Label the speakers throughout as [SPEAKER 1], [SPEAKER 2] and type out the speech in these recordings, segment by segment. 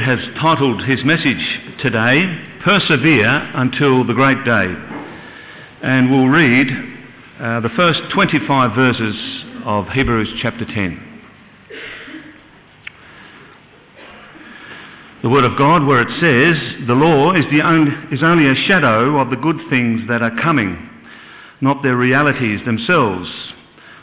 [SPEAKER 1] has titled his message today, Persevere Until the Great Day. And we'll read uh, the first 25 verses of Hebrews chapter 10. The Word of God, where it says, The law is, the only, is only a shadow of the good things that are coming, not their realities themselves.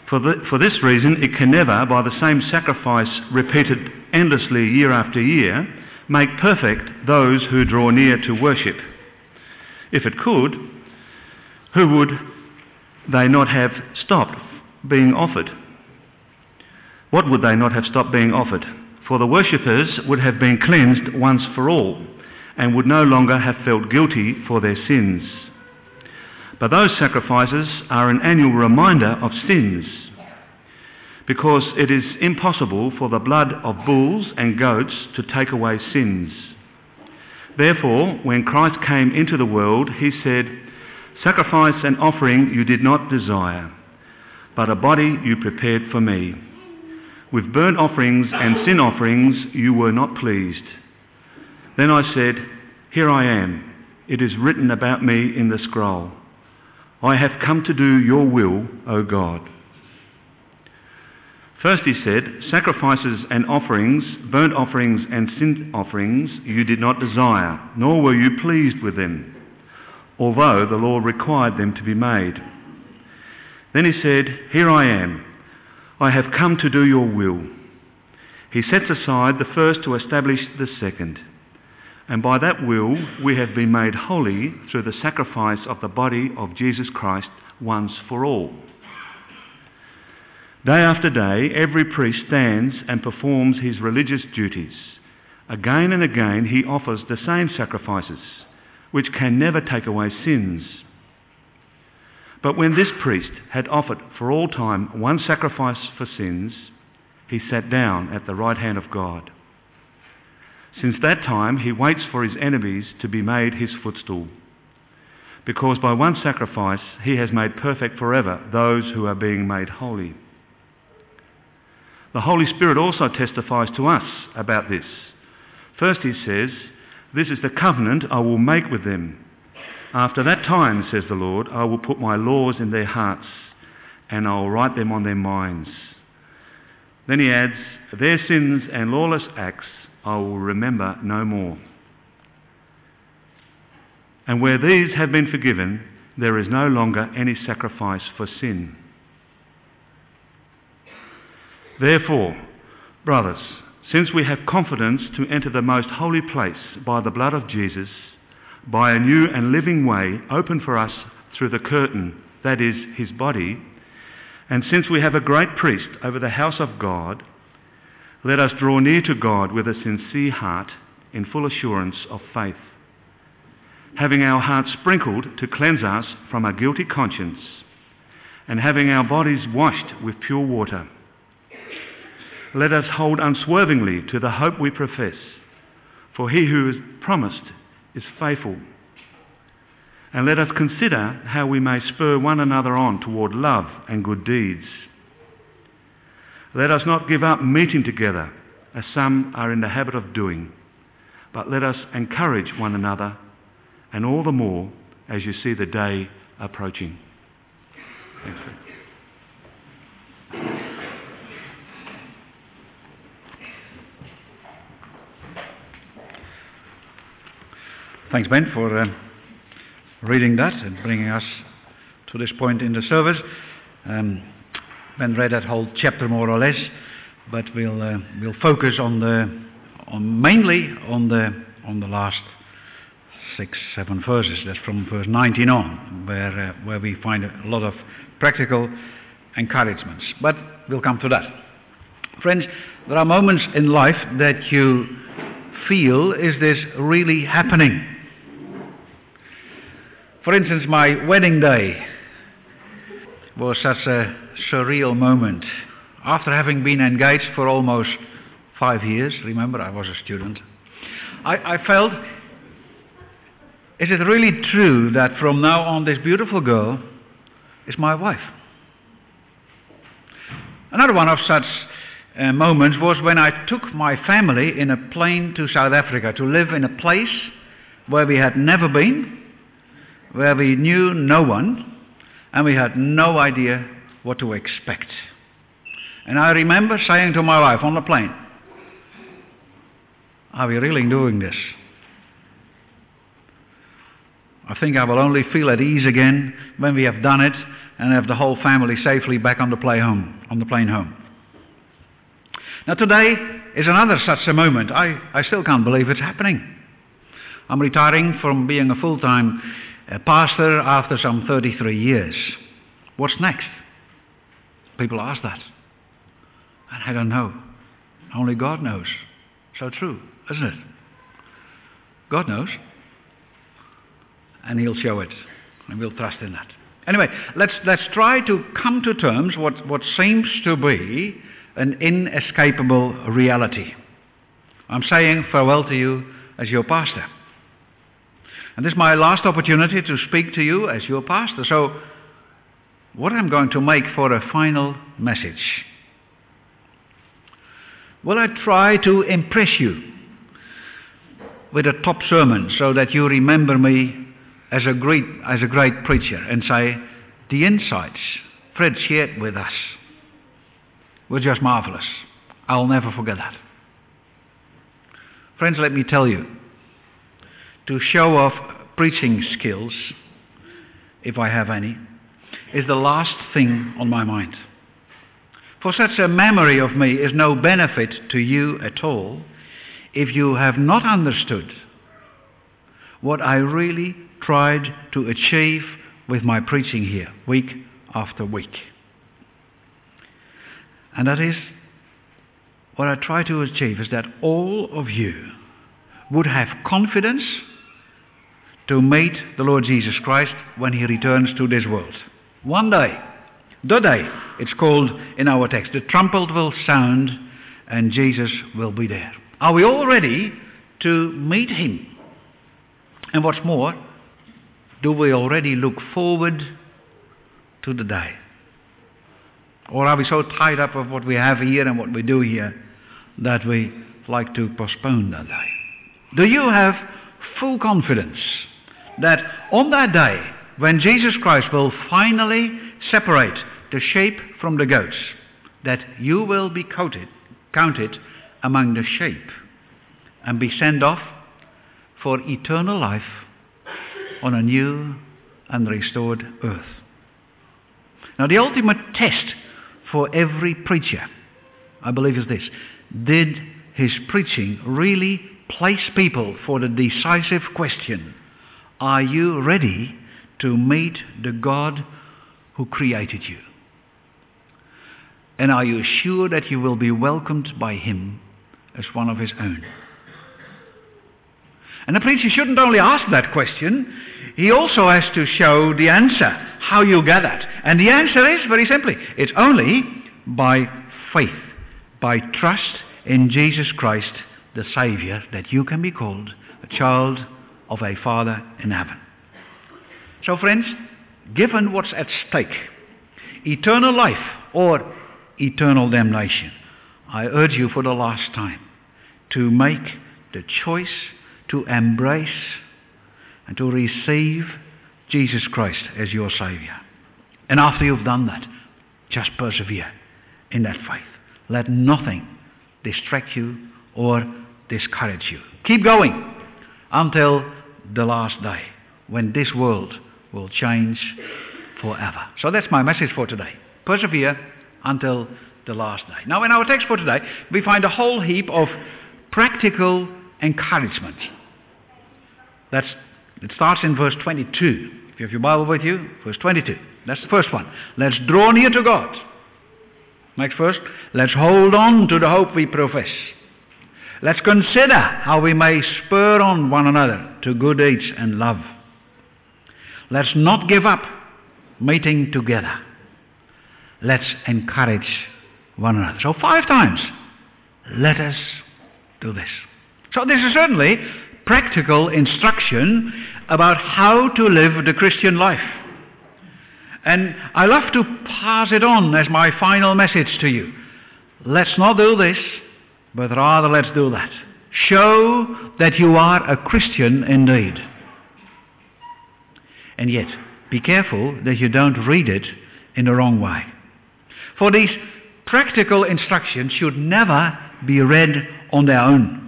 [SPEAKER 1] For, the, for this reason, it can never, by the same sacrifice repeated endlessly year after year, make perfect those who draw near to worship. If it could, who would they not have stopped being offered? What would they not have stopped being offered? For the worshippers would have been cleansed once for all and would no longer have felt guilty for their sins. But those sacrifices are an annual reminder of sins because it is impossible for the blood of bulls and goats to take away sins. Therefore, when Christ came into the world, he said, Sacrifice and offering you did not desire, but a body you prepared for me. With burnt offerings and sin offerings you were not pleased. Then I said, Here I am. It is written about me in the scroll. I have come to do your will, O God. First he said, Sacrifices and offerings, burnt offerings and sin offerings you did not desire, nor were you pleased with them, although the law required them to be made. Then he said, Here I am. I have come to do your will. He sets aside the first to establish the second. And by that will we have been made holy through the sacrifice of the body of Jesus Christ once for all. Day after day, every priest stands and performs his religious duties. Again and again, he offers the same sacrifices, which can never take away sins. But when this priest had offered for all time one sacrifice for sins, he sat down at the right hand of God. Since that time, he waits for his enemies to be made his footstool. Because by one sacrifice, he has made perfect forever those who are being made holy. The Holy Spirit also testifies to us about this. First, he says, This is the covenant I will make with them. After that time, says the Lord, I will put my laws in their hearts and I will write them on their minds. Then he adds, Their sins and lawless acts I will remember no more. And where these have been forgiven, there is no longer any sacrifice for sin. Therefore, brothers, since we have confidence to enter the most holy place by the blood of Jesus, by a new and living way open for us through the curtain, that is, his body, and since we have a great priest over the house of God, let us draw near to God with a sincere heart in full assurance of faith, having our hearts sprinkled to cleanse us from a guilty conscience, and having our bodies washed with pure water let us hold unswervingly to the hope we profess, for he who has promised is faithful. And let us consider how we may spur one another on toward love and good deeds. Let us not give up meeting together, as some are in the habit of doing, but let us encourage one another, and all the more as you see the day approaching. Thanks.
[SPEAKER 2] Thanks, Ben, for uh, reading that and bringing us to this point in the service. Um, ben read that whole chapter more or less, but we'll uh, we'll focus on the on mainly on the on the last six seven verses. That's from verse 19 on, where uh, where we find a lot of practical encouragements. But we'll come to that. Friends, there are moments in life that you feel, is this really happening? For instance, my wedding day was such a surreal moment. After having been engaged for almost five years, remember I was a student, I, I felt, is it really true that from now on this beautiful girl is my wife? Another one of such uh, moments was when I took my family in a plane to South Africa to live in a place where we had never been, where we knew no one, and we had no idea what to expect. And I remember saying to my wife on the plane, Are we really doing this? I think I will only feel at ease again when we have done it and have the whole family safely back on the plane home. On the plane home. Now today is another such a moment. I, I still can't believe it's happening. I'm retiring from being a full-time uh, pastor after some 33 years. What's next? People ask that. And I don't know. Only God knows. So true, isn't it? God knows. And He'll show it. And we'll trust in that. Anyway, let's, let's try to come to terms what, what seems to be an inescapable reality. I'm saying farewell to you as your pastor. And this is my last opportunity to speak to you as your pastor. So, what I'm going to make for a final message. Will I try to impress you with a top sermon so that you remember me as a great, as a great preacher and say, the insights Fred shared with us were just marvelous. I'll never forget that. Friends, let me tell you, to show off preaching skills, if I have any, is the last thing on my mind. For such a memory of me is no benefit to you at all if you have not understood what I really tried to achieve with my preaching here, week after week. And that is, what I try to achieve is that all of you would have confidence to meet the Lord Jesus Christ when he returns to this world. One day, the day, it's called in our text, the trumpet will sound and Jesus will be there. Are we all ready to meet him? And what's more, do we already look forward to the day? Or are we so tied up with what we have here and what we do here that we like to postpone that day? Do you have full confidence that on that day, when Jesus Christ will finally separate the sheep from the goats, that you will be counted, counted among the sheep and be sent off for eternal life on a new and restored earth. Now, the ultimate test for every preacher, I believe, is this Did his preaching really place people for the decisive question Are you ready to meet the God who created you? And are you sure that you will be welcomed by him as one of his own? And the preacher shouldn't only ask that question, he also has to show the answer, how you get that. And the answer is very simply it's only by faith, by trust in Jesus Christ, the Saviour, that you can be called a child of a Father in heaven. So, friends, given what's at stake, eternal life or eternal damnation, I urge you for the last time to make the choice to embrace and to receive Jesus Christ as your Saviour. And after you've done that, just persevere in that faith. Let nothing distract you or discourage you. Keep going until the last day when this world will change forever. So that's my message for today. Persevere until the last day. Now, in our text for today, we find a whole heap of practical encouragement. That's, it starts in verse 22. If you have your Bible with you, verse 22. That's the first one. Let's draw near to God. Next verse. Let's hold on to the hope we profess. Let's consider how we may spur on one another to good deeds and love. Let's not give up meeting together. Let's encourage one another. So, five times, let us do this. So, this is certainly practical instruction about how to live the Christian life. And I love to pass it on as my final message to you. let's not do this, but rather let's do that. Show that you are a Christian indeed. And yet, be careful that you don't read it in the wrong way. For these practical instructions should never be read on their own.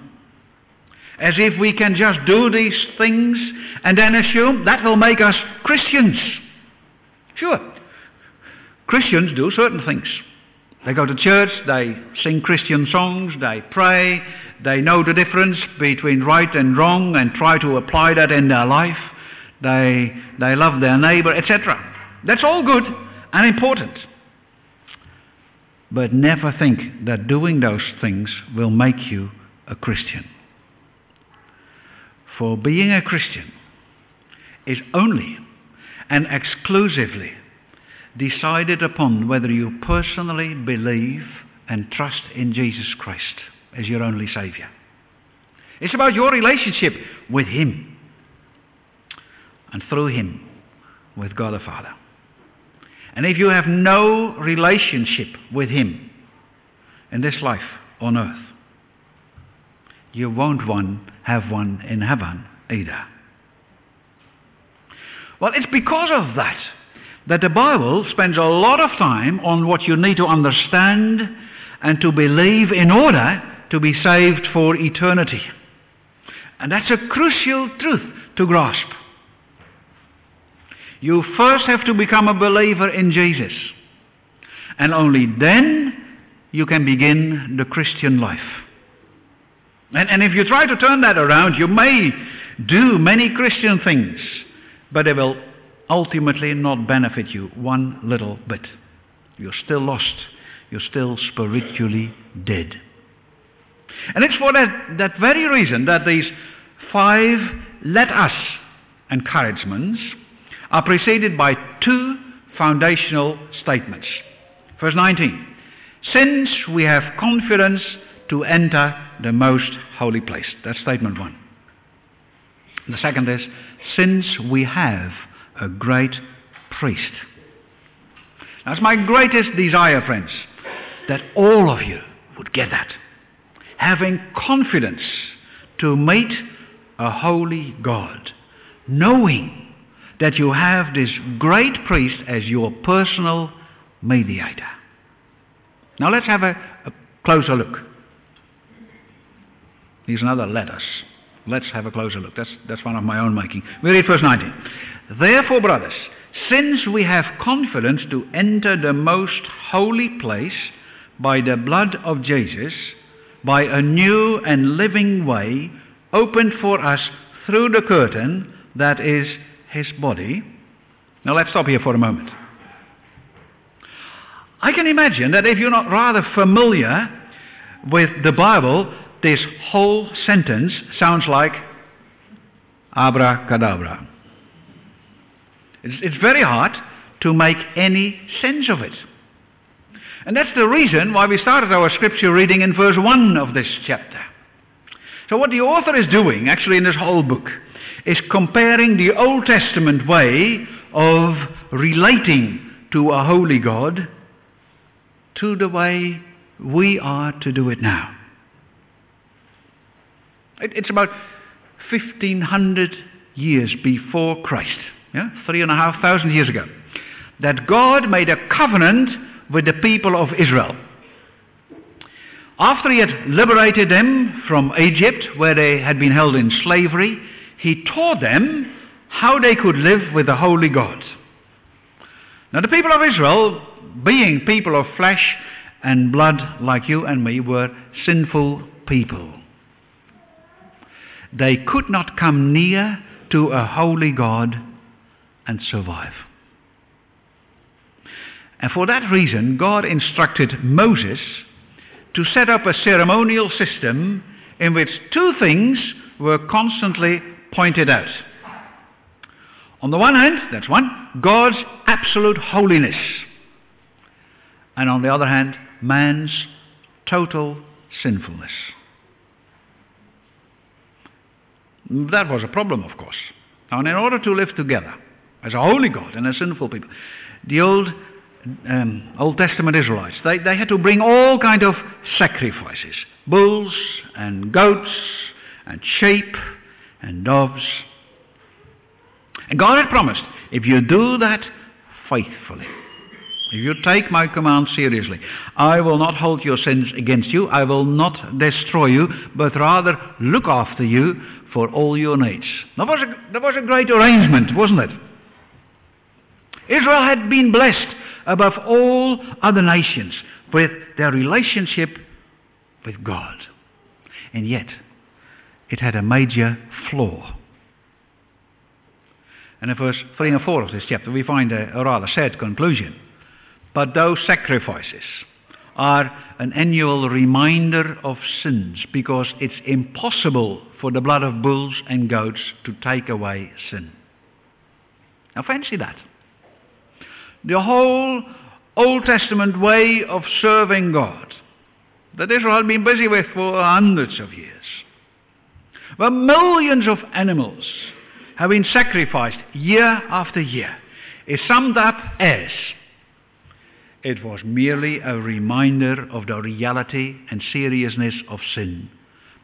[SPEAKER 2] As if we can just do these things and then assume that will make us Christians. Sure, Christians do certain things. They go to church, they sing Christian songs, they pray, they know the difference between right and wrong and try to apply that in their life. They, they love their neighbor, etc. That's all good and important. But never think that doing those things will make you a Christian. For being a Christian is only and exclusively decided upon whether you personally believe and trust in Jesus Christ as your only Saviour. It's about your relationship with Him and through Him with God the Father. And if you have no relationship with Him in this life on earth, you won't one have one in heaven either. Well, it's because of that that the Bible spends a lot of time on what you need to understand and to believe in order to be saved for eternity. And that's a crucial truth to grasp. You first have to become a believer in Jesus. And only then you can begin the Christian life. And, and if you try to turn that around, you may do many Christian things, but they will ultimately not benefit you one little bit. You're still lost. You're still spiritually dead. And it's for that, that very reason that these five let us encouragements are preceded by two foundational statements. Verse 19 Since we have confidence to enter the most holy place. That's statement one. The second is, since we have a great priest. That's my greatest desire, friends, that all of you would get that. Having confidence to meet a holy God, knowing that you have this great priest as your personal mediator. Now let's have a, a closer look. These are another letters. Let's have a closer look. That's, that's one of my own making. We read verse 19. Therefore, brothers, since we have confidence to enter the most holy place by the blood of Jesus, by a new and living way opened for us through the curtain that is his body. Now let's stop here for a moment. I can imagine that if you're not rather familiar with the Bible, this whole sentence sounds like abracadabra. It's, it's very hard to make any sense of it. And that's the reason why we started our scripture reading in verse 1 of this chapter. So, what the author is doing, actually, in this whole book, is comparing the Old Testament way of relating to a holy God to the way we are to do it now. It, it's about 1500 years before Christ yeah, three and a half thousand years ago, that God made a covenant with the people of Israel. After he had liberated them from Egypt, where they had been held in slavery, he taught them how they could live with the holy God. Now, the people of Israel, being people of flesh and blood like you and me, were sinful people. They could not come near to a holy God and survive. And for that reason, God instructed Moses to set up a ceremonial system in which two things were constantly pointed out. On the one hand, that's one, God's absolute holiness. And on the other hand, man's total sinfulness. That was a problem, of course. And in order to live together, as a holy God and a sinful people. The Old um, Old Testament Israelites. They, they had to bring all kind of sacrifices. Bulls and goats and sheep and doves. And God had promised, if you do that faithfully, if you take my command seriously, I will not hold your sins against you, I will not destroy you, but rather look after you for all your needs. That was a, that was a great arrangement, wasn't it? Israel had been blessed above all other nations with their relationship with God. And yet, it had a major flaw. And in verse 3 and 4 of this chapter, we find a, a rather sad conclusion. But those sacrifices are an annual reminder of sins because it's impossible for the blood of bulls and goats to take away sin. Now, fancy that. The whole Old Testament way of serving God that Israel had been busy with for hundreds of years, where millions of animals have been sacrificed year after year, is summed up as it was merely a reminder of the reality and seriousness of sin,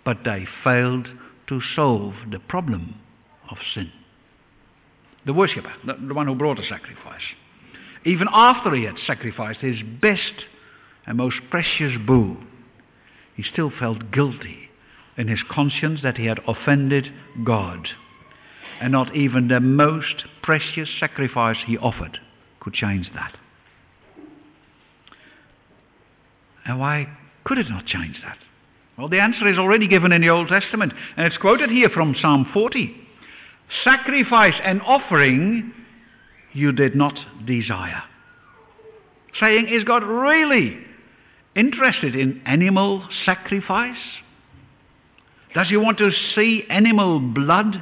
[SPEAKER 2] but they failed to solve the problem of sin. The worshipper, the, one who brought the sacrifice, even after he had sacrificed his best and most precious bull, he still felt guilty in his conscience that he had offended God. And not even the most precious sacrifice he offered could change that. And why could it not change that? Well, the answer is already given in the Old Testament, and it's quoted here from Psalm 40. Sacrifice and offering you did not desire. Saying, is God really interested in animal sacrifice? Does he want to see animal blood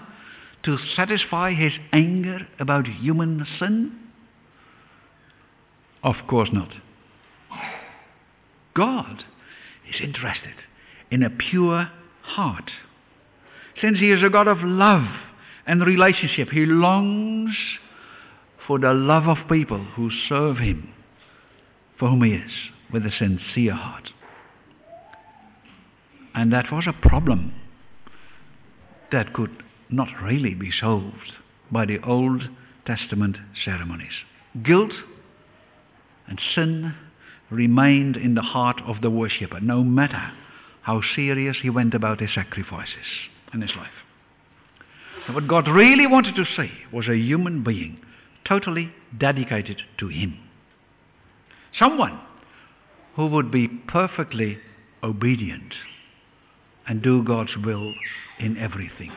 [SPEAKER 2] to satisfy his anger about human sin? Of course not. God is interested in a pure heart. Since he is a God of love and relationship, he longs for the love of people who serve him for whom he is with a sincere heart. And that was a problem that could not really be solved by the Old Testament ceremonies. Guilt and sin remained in the heart of the worshipper, no matter how serious he went about his sacrifices in his life. And what God really wanted to see was a human being totally dedicated to him. Someone who would be perfectly obedient and do God's will in everything.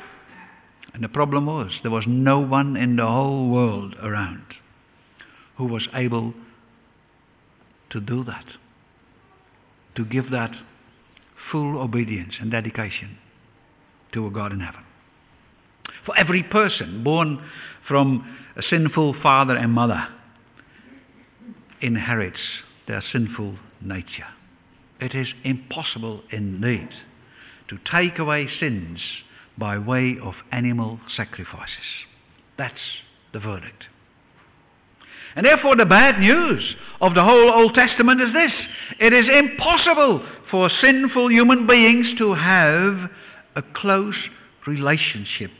[SPEAKER 2] And the problem was there was no one in the whole world around who was able to do that, to give that full obedience and dedication to a God in heaven. For every person born from a sinful father and mother inherits their sinful nature. It is impossible indeed to take away sins by way of animal sacrifices. That's the verdict. And therefore, the bad news of the whole Old Testament is this it is impossible for sinful human beings to have a close relationship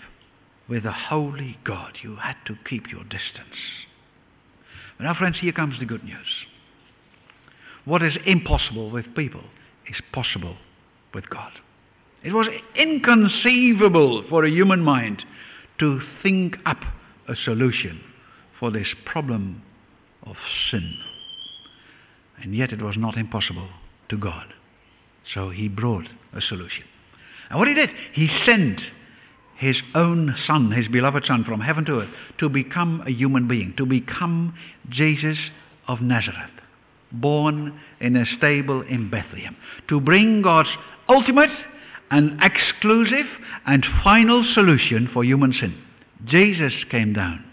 [SPEAKER 2] with a holy God. You had to keep your distance. But now, friends, here comes the good news. What is impossible with people is possible with God. It was inconceivable for a human mind to think up a solution for this problem of sin. And yet it was not impossible to God. So he brought a solution. And what he did, he sent his own son, his beloved son, from heaven to earth to become a human being, to become Jesus of Nazareth, born in a stable in Bethlehem, to bring God's ultimate and exclusive and final solution for human sin. Jesus came down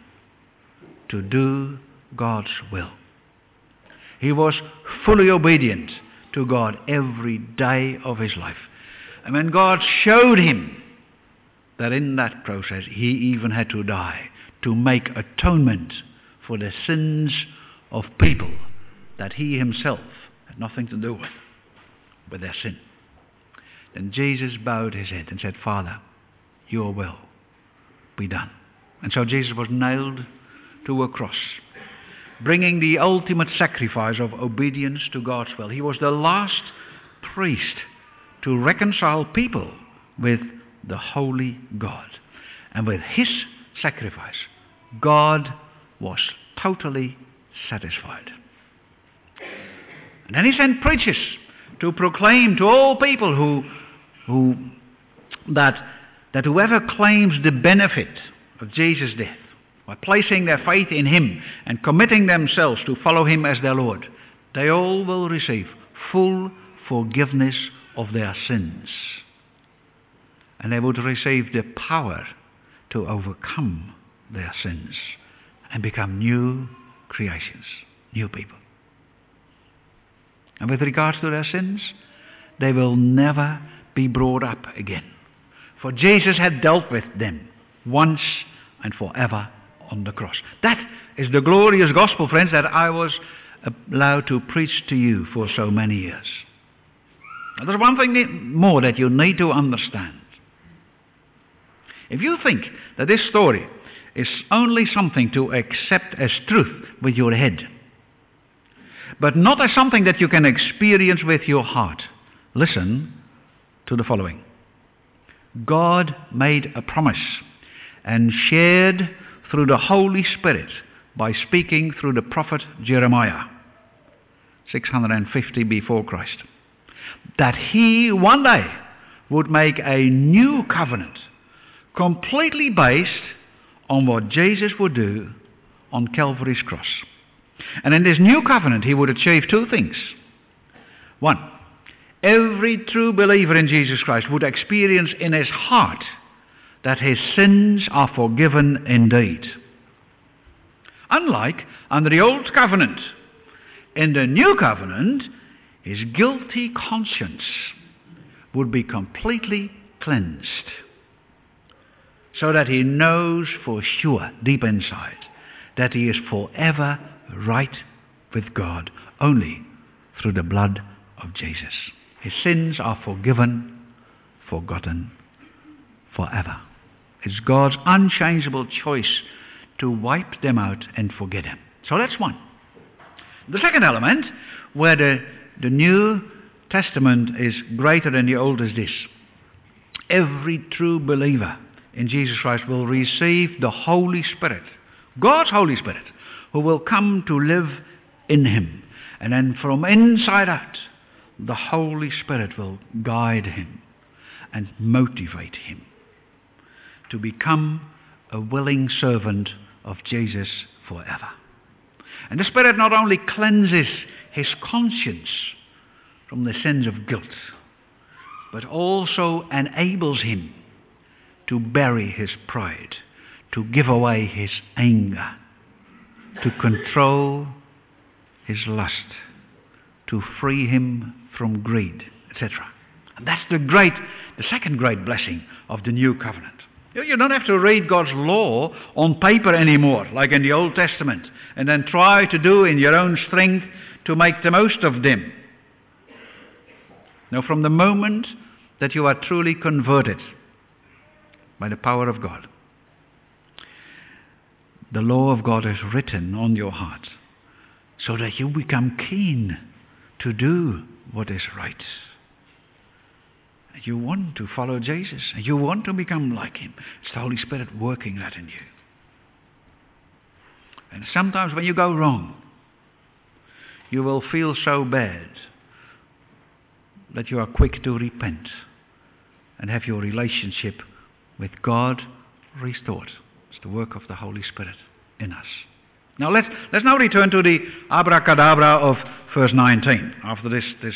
[SPEAKER 2] to do God's will. He was fully obedient to God every day of his life. And when God showed him that in that process he even had to die to make atonement for the sins of people that he himself had nothing to do with, with their sin. Then Jesus bowed his head and said, Father, your will be done. And so Jesus was nailed to a cross, bringing the ultimate sacrifice of obedience to God's will. He was the last priest to reconcile people with the holy God. And with his sacrifice, God was totally satisfied. And then he sent preachers to proclaim to all people who, who that, that whoever claims the benefit of Jesus' death by placing their faith in him and committing themselves to follow him as their Lord, they all will receive full forgiveness of their sins. And they would receive the power to overcome their sins and become new creations, new people. And with regards to their sins, they will never be brought up again. For Jesus had dealt with them once and forever on the cross. That is the glorious gospel, friends, that I was uh, allowed to preach to you for so many years. Now, there's one thing more that you need to understand. If you think that this story is only something to accept as truth with your head, but not as something that you can experience with your heart, listen to the following God made a promise and shared through the Holy Spirit by speaking through the prophet Jeremiah, 650 before Christ, that he one day would make a new covenant completely based on what Jesus would do on Calvary's cross. And in this new covenant, he would achieve two things. One, every true believer in Jesus Christ would experience in his heart that his sins are forgiven indeed. Unlike under the old covenant, in the new covenant, his guilty conscience would be completely cleansed so that he knows for sure, deep inside, that he is forever right with God only through the blood of Jesus. His sins are forgiven, forgotten forever. It's God's unchangeable choice to wipe them out and forget them. So that's one. The second element, where the, the New Testament is greater than the Old, is this. Every true believer in Jesus Christ will receive the Holy Spirit, God's Holy Spirit, who will come to live in him. And then from inside out, the Holy Spirit will guide him and motivate him to become a willing servant of Jesus forever. And the Spirit not only cleanses his conscience from the sins of guilt, but also enables him to bury his pride, to give away his anger, to control his lust, to free him from greed, etc. And that's the great, the second great blessing of the new covenant. You don't have to read God's law on paper anymore, like in the Old Testament, and then try to do in your own strength to make the most of them. Now, from the moment that you are truly converted by the power of God, the law of God is written on your heart so that you become keen to do what is right. You want to follow Jesus. You want to become like Him. It's the Holy Spirit working that in you. And sometimes when you go wrong, you will feel so bad that you are quick to repent and have your relationship with God restored. It's the work of the Holy Spirit in us. Now let's, let's now return to the abracadabra of verse 19 after this, this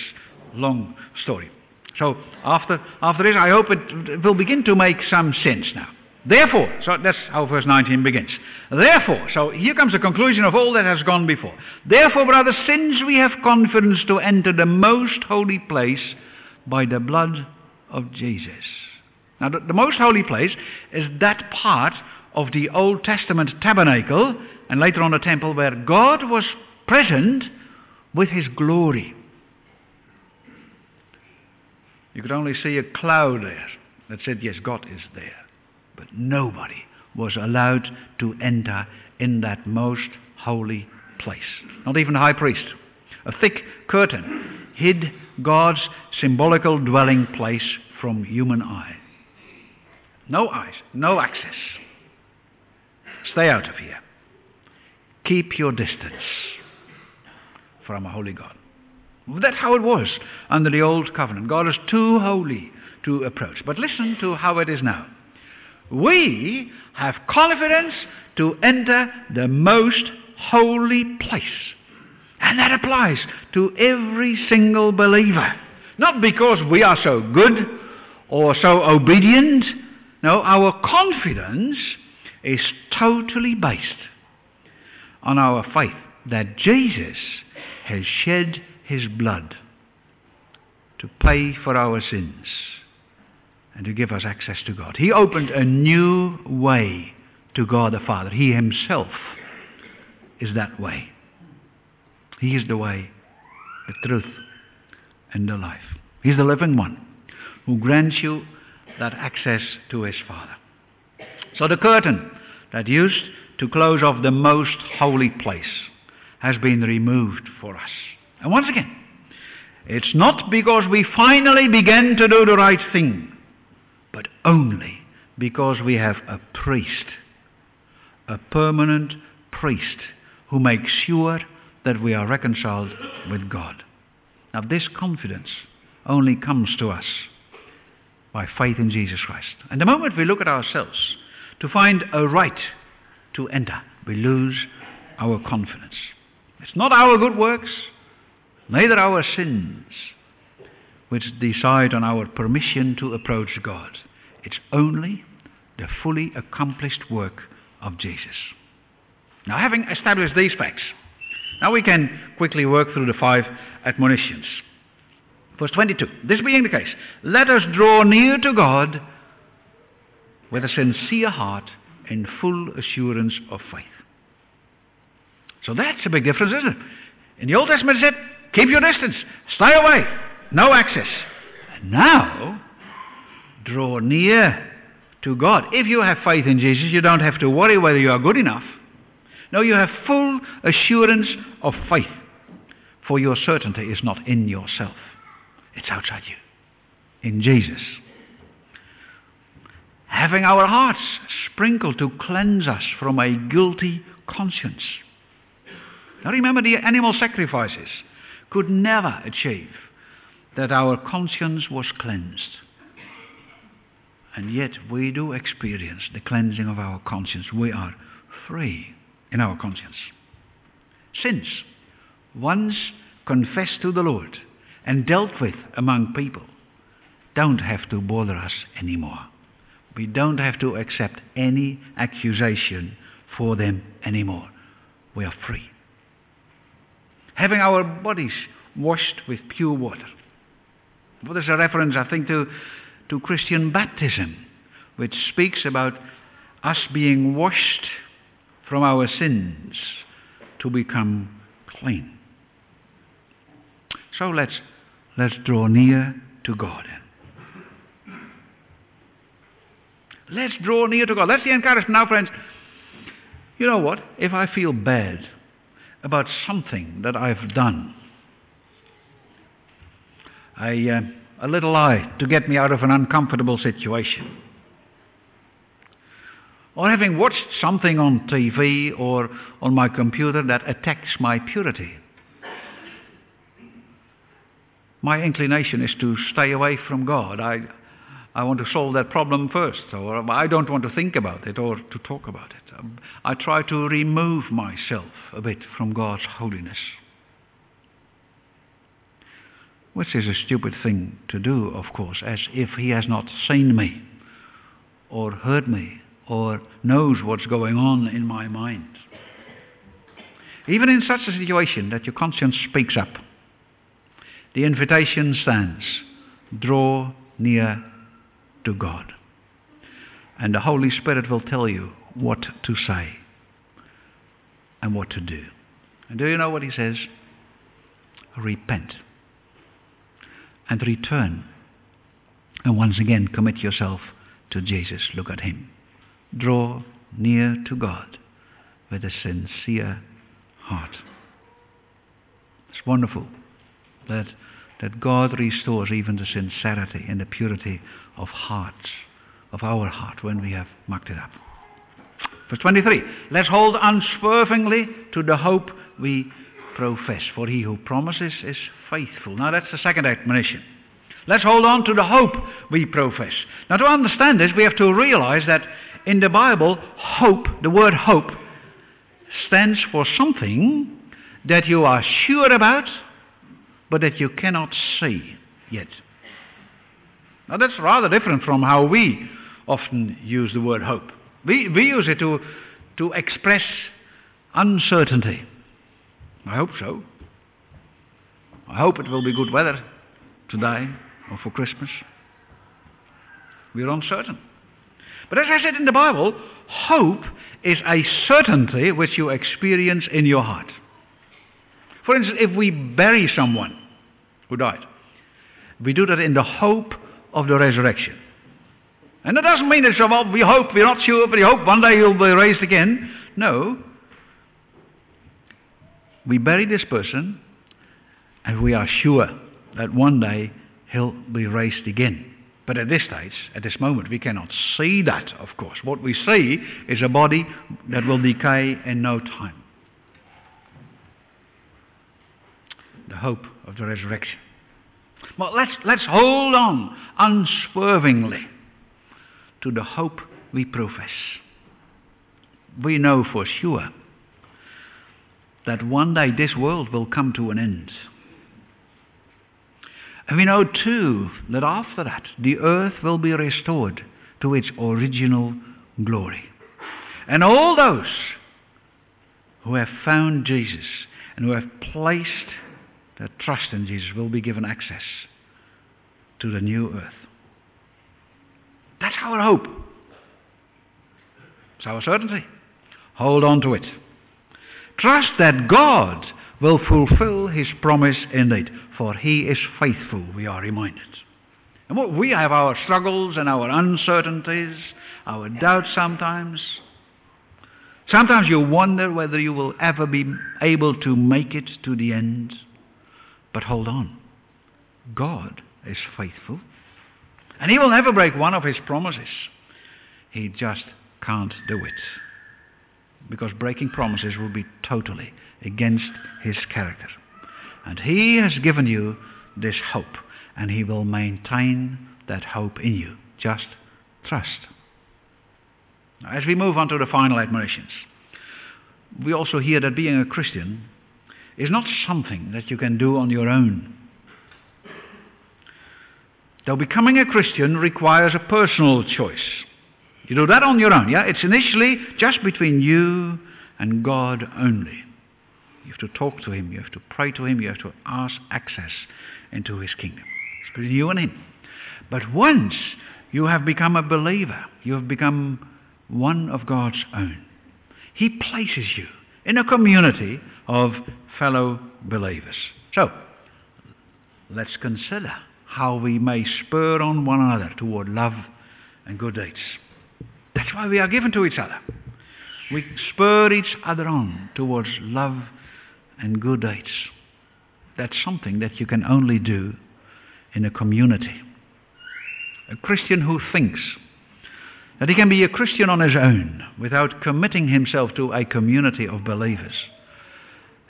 [SPEAKER 2] long story. So after, after this, I hope it will begin to make some sense now. Therefore, so that's how verse 19 begins. Therefore, so here comes the conclusion of all that has gone before. Therefore, brothers, since we have confidence to enter the most holy place by the blood of Jesus. Now, the, the most holy place is that part of the Old Testament tabernacle and later on the temple where God was present with his glory. You could only see a cloud there that said, Yes, God is there. But nobody was allowed to enter in that most holy place. Not even the high priest. A thick curtain hid God's symbolical dwelling place from human eye. No eyes, no access. Stay out of here. Keep your distance from a holy God. That's how it was under the old covenant. God is too holy to approach. But listen to how it is now. We have confidence to enter the most holy place. And that applies to every single believer. Not because we are so good or so obedient. No, our confidence is totally based on our faith that Jesus has shed his blood to pay for our sins and to give us access to God. He opened a new way to God the Father. He himself is that way. He is the way, the truth, and the life. He's the living one who grants you that access to his Father. So the curtain that used to close off the most holy place has been removed for us. And once again, it's not because we finally began to do the right thing, but only because we have a priest, a permanent priest, who makes sure that we are reconciled with God. Now, this confidence only comes to us by faith in Jesus Christ. And the moment we look at ourselves to find a right to enter, we lose our confidence. It's not our good works, neither our sins, which decide on our permission to approach God. It's only the fully accomplished work of Jesus. Now, having established these facts, now we can quickly work through the five admonitions. Verse 22 This being the case, let us draw near to God with a sincere heart and full assurance of faith. So that's a big difference, isn't it? In the Old Testament it said, keep your distance, stay away, no access. Now, draw near to God. If you have faith in Jesus, you don't have to worry whether you are good enough. No, you have full assurance of faith, for your certainty is not in yourself, it's outside you, in Jesus. Having our hearts sprinkled to cleanse us from a guilty conscience. Now remember, the animal sacrifices could never achieve that our conscience was cleansed. And yet we do experience the cleansing of our conscience. We are free in our conscience. Since once confessed to the Lord and dealt with among people, don't have to bother us anymore. We don't have to accept any accusation for them anymore. We are free. Having our bodies washed with pure water. Well, there's a reference, I think, to, to Christian baptism, which speaks about us being washed from our sins to become clean. So let's, let's draw near to God. Let's draw near to God. That's the encouragement. Now, friends, you know what? If I feel bad about something that I've done, a, uh, a little lie to get me out of an uncomfortable situation, or having watched something on TV or on my computer that attacks my purity. My inclination is to stay away from God. I, I want to solve that problem first, or I don't want to think about it or to talk about it. Um, I try to remove myself a bit from God's holiness. Which is a stupid thing to do, of course, as if He has not seen me or heard me or knows what's going on in my mind. Even in such a situation that your conscience speaks up, the invitation stands draw near to God. And the Holy Spirit will tell you what to say and what to do. And do you know what he says? repent and return and once again commit yourself to Jesus. Look at Him. Draw near to God with a sincere heart. It's wonderful that, that God restores even the sincerity and the purity of hearts, of our heart, when we have mucked it up. Verse 23 Let's hold unswervingly to the hope we profess, for he who promises is faithful. Now that's the second admonition. Let's hold on to the hope we profess. Now, to understand this, we have to realize that in the Bible, hope, the word hope, stands for something that you are sure about, but that you cannot see yet. Now, that's rather different from how we often use the word hope. We, we use it to, to express uncertainty. I hope so. I hope it will be good weather today or for Christmas. We're uncertain. But as I said in the Bible, hope is a certainty which you experience in your heart. For instance, if we bury someone who died, we do that in the hope of the resurrection. And that doesn't mean it's, well, we hope, we're not sure, but we hope one day he'll be raised again. No. We bury this person, and we are sure that one day he'll be raised again. But at this stage, at this moment, we cannot see that, of course. What we see is a body that will decay in no time. The hope of the resurrection. Well, let's, let's hold on unswervingly to the hope we profess. We know for sure that one day this world will come to an end. And we know too that after that the earth will be restored to its original glory. And all those who have found Jesus and who have placed their trust in Jesus will be given access to the new earth. That's our hope. It's our certainty. Hold on to it. Trust that God will fulfill his promise indeed, for he is faithful, we are reminded. And we have our struggles and our uncertainties, our doubts sometimes. Sometimes you wonder whether you will ever be able to make it to the end. But hold on. God is faithful. And he will never break one of his promises. He just can't do it. Because breaking promises will be totally against his character. And he has given you this hope, and he will maintain that hope in you. Just trust. As we move on to the final admonitions, we also hear that being a Christian is not something that you can do on your own. Though becoming a Christian requires a personal choice. You do that on your own, yeah? It's initially just between you and God only. You have to talk to Him, you have to pray to Him, you have to ask access into His kingdom. It's between you and Him. But once you have become a believer, you have become one of God's own, He places you in a community of fellow believers. So, let's consider how we may spur on one another toward love and good deeds. That's why we are given to each other. We spur each other on towards love and good deeds. That's something that you can only do in a community. A Christian who thinks that he can be a Christian on his own without committing himself to a community of believers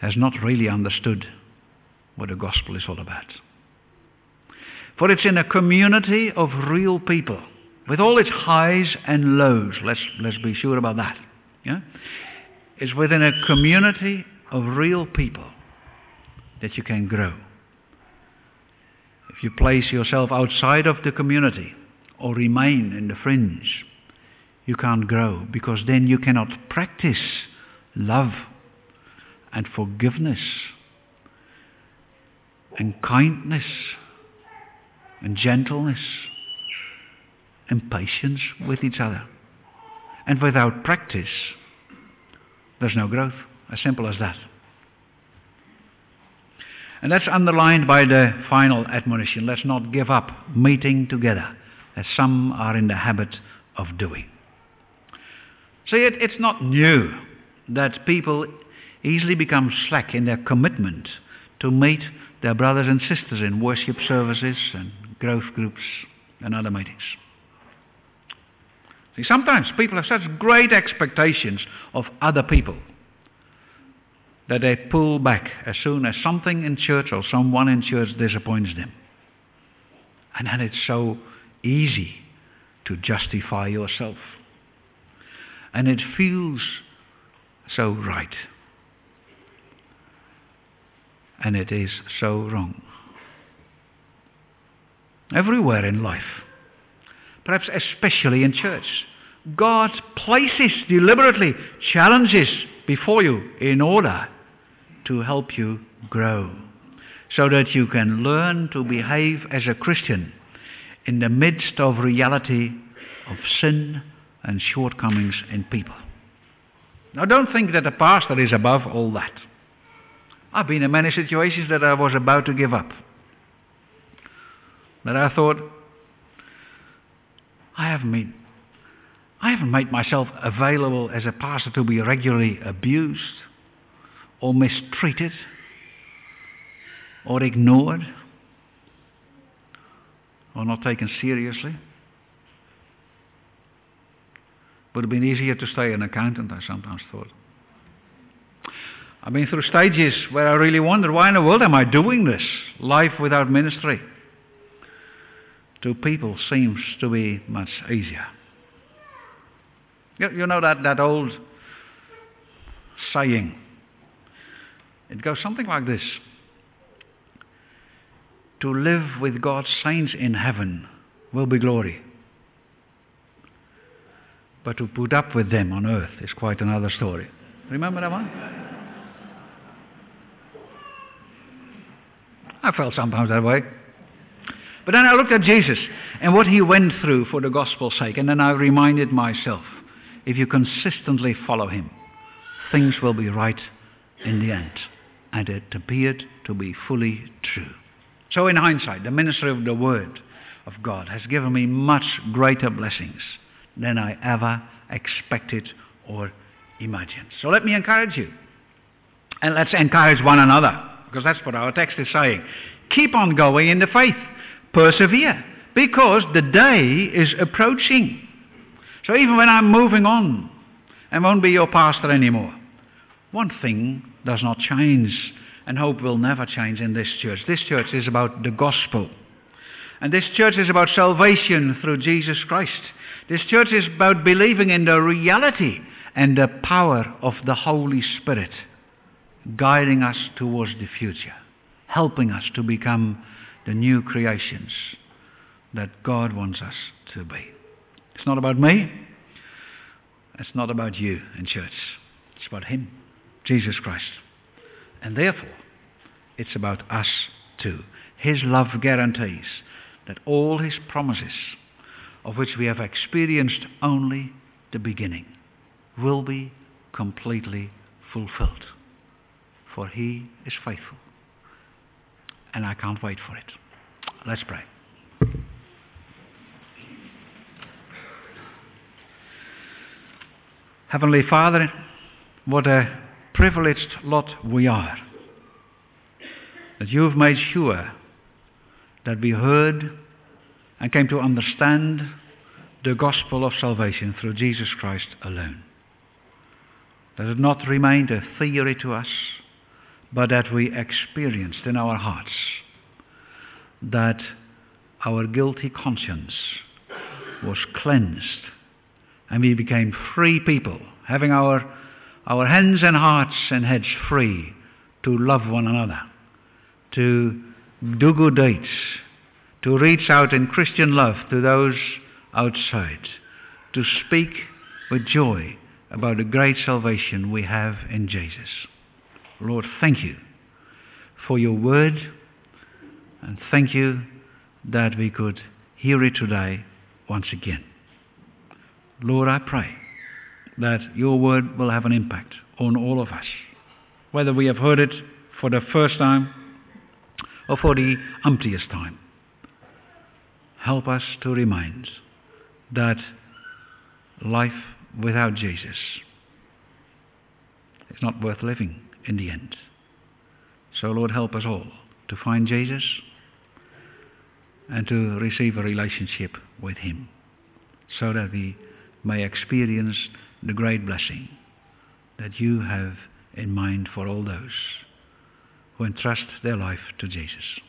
[SPEAKER 2] has not really understood what the gospel is all about. For it's in a community of real people, with all its highs and lows, let's, let's be sure about that. Yeah? It's within a community of real people that you can grow. If you place yourself outside of the community or remain in the fringe, you can't grow because then you cannot practice love and forgiveness and kindness and gentleness and patience with each other. And without practice, there's no growth. As simple as that. And that's underlined by the final admonition let's not give up meeting together, as some are in the habit of doing. See, it, it's not new that people easily become slack in their commitment to meet their brothers and sisters in worship services and growth groups and other meetings. See, sometimes people have such great expectations of other people that they pull back as soon as something in church or someone in church disappoints them. And then it's so easy to justify yourself. And it feels so right. And it is so wrong. Everywhere in life, perhaps especially in church, God places deliberately challenges before you in order to help you grow so that you can learn to behave as a Christian in the midst of reality of sin and shortcomings in people. Now, don't think that a pastor is above all that. I've been in many situations that I was about to give up. That I thought, I haven't made, I haven't made myself available as a pastor to be regularly abused or mistreated or ignored or not taken seriously. Would have been easier to stay an accountant, I sometimes thought. I've been through stages where I really wondered why in the world am I doing this? Life without ministry. To people seems to be much easier. You, you know that, that old saying it goes something like this To live with God's saints in heaven will be glory. But to put up with them on earth is quite another story. Remember that one? I felt sometimes that way. But then I looked at Jesus and what he went through for the gospel's sake, and then I reminded myself if you consistently follow him, things will be right in the end and it appeared to be fully true. So, in hindsight, the ministry of the Word of God has given me much greater blessings than I ever expected or imagined. So, let me encourage you. And let's encourage one another, because that's what our text is saying. Keep on going in the faith, persevere, because the day is approaching. So, even when I'm moving on and won't be your pastor anymore, one thing does not change, and hope will never change in this church. This church is about the gospel. And this church is about salvation through Jesus Christ. This church is about believing in the reality and the power of the Holy Spirit, guiding us towards the future, helping us to become the new creations that God wants us to be. It's not about me. It's not about you in church. It's about Him. Jesus Christ. And therefore, it's about us too. His love guarantees that all His promises, of which we have experienced only the beginning, will be completely fulfilled. For He is faithful. And I can't wait for it. Let's pray. Heavenly Father, what a privileged lot we are. That you have made sure that we heard and came to understand the gospel of salvation through Jesus Christ alone. That it not remained a theory to us, but that we experienced in our hearts that our guilty conscience was cleansed and we became free people, having our our hands and hearts and heads free to love one another, to do good deeds, to reach out in Christian love to those outside, to speak with joy about the great salvation we have in Jesus. Lord, thank you for your word, and thank you that we could hear it today once again. Lord, I pray that your word will have an impact on all of us. Whether we have heard it for the first time or for the umptieth time. Help us to remind that life without Jesus is not worth living in the end. So, Lord, help us all to find Jesus and to receive a relationship with Him so that we may experience the great blessing that you have in mind for all those who entrust their life to Jesus.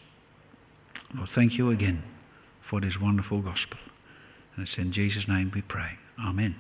[SPEAKER 2] Lord, thank you again for this wonderful gospel. And it's in Jesus' name we pray. Amen.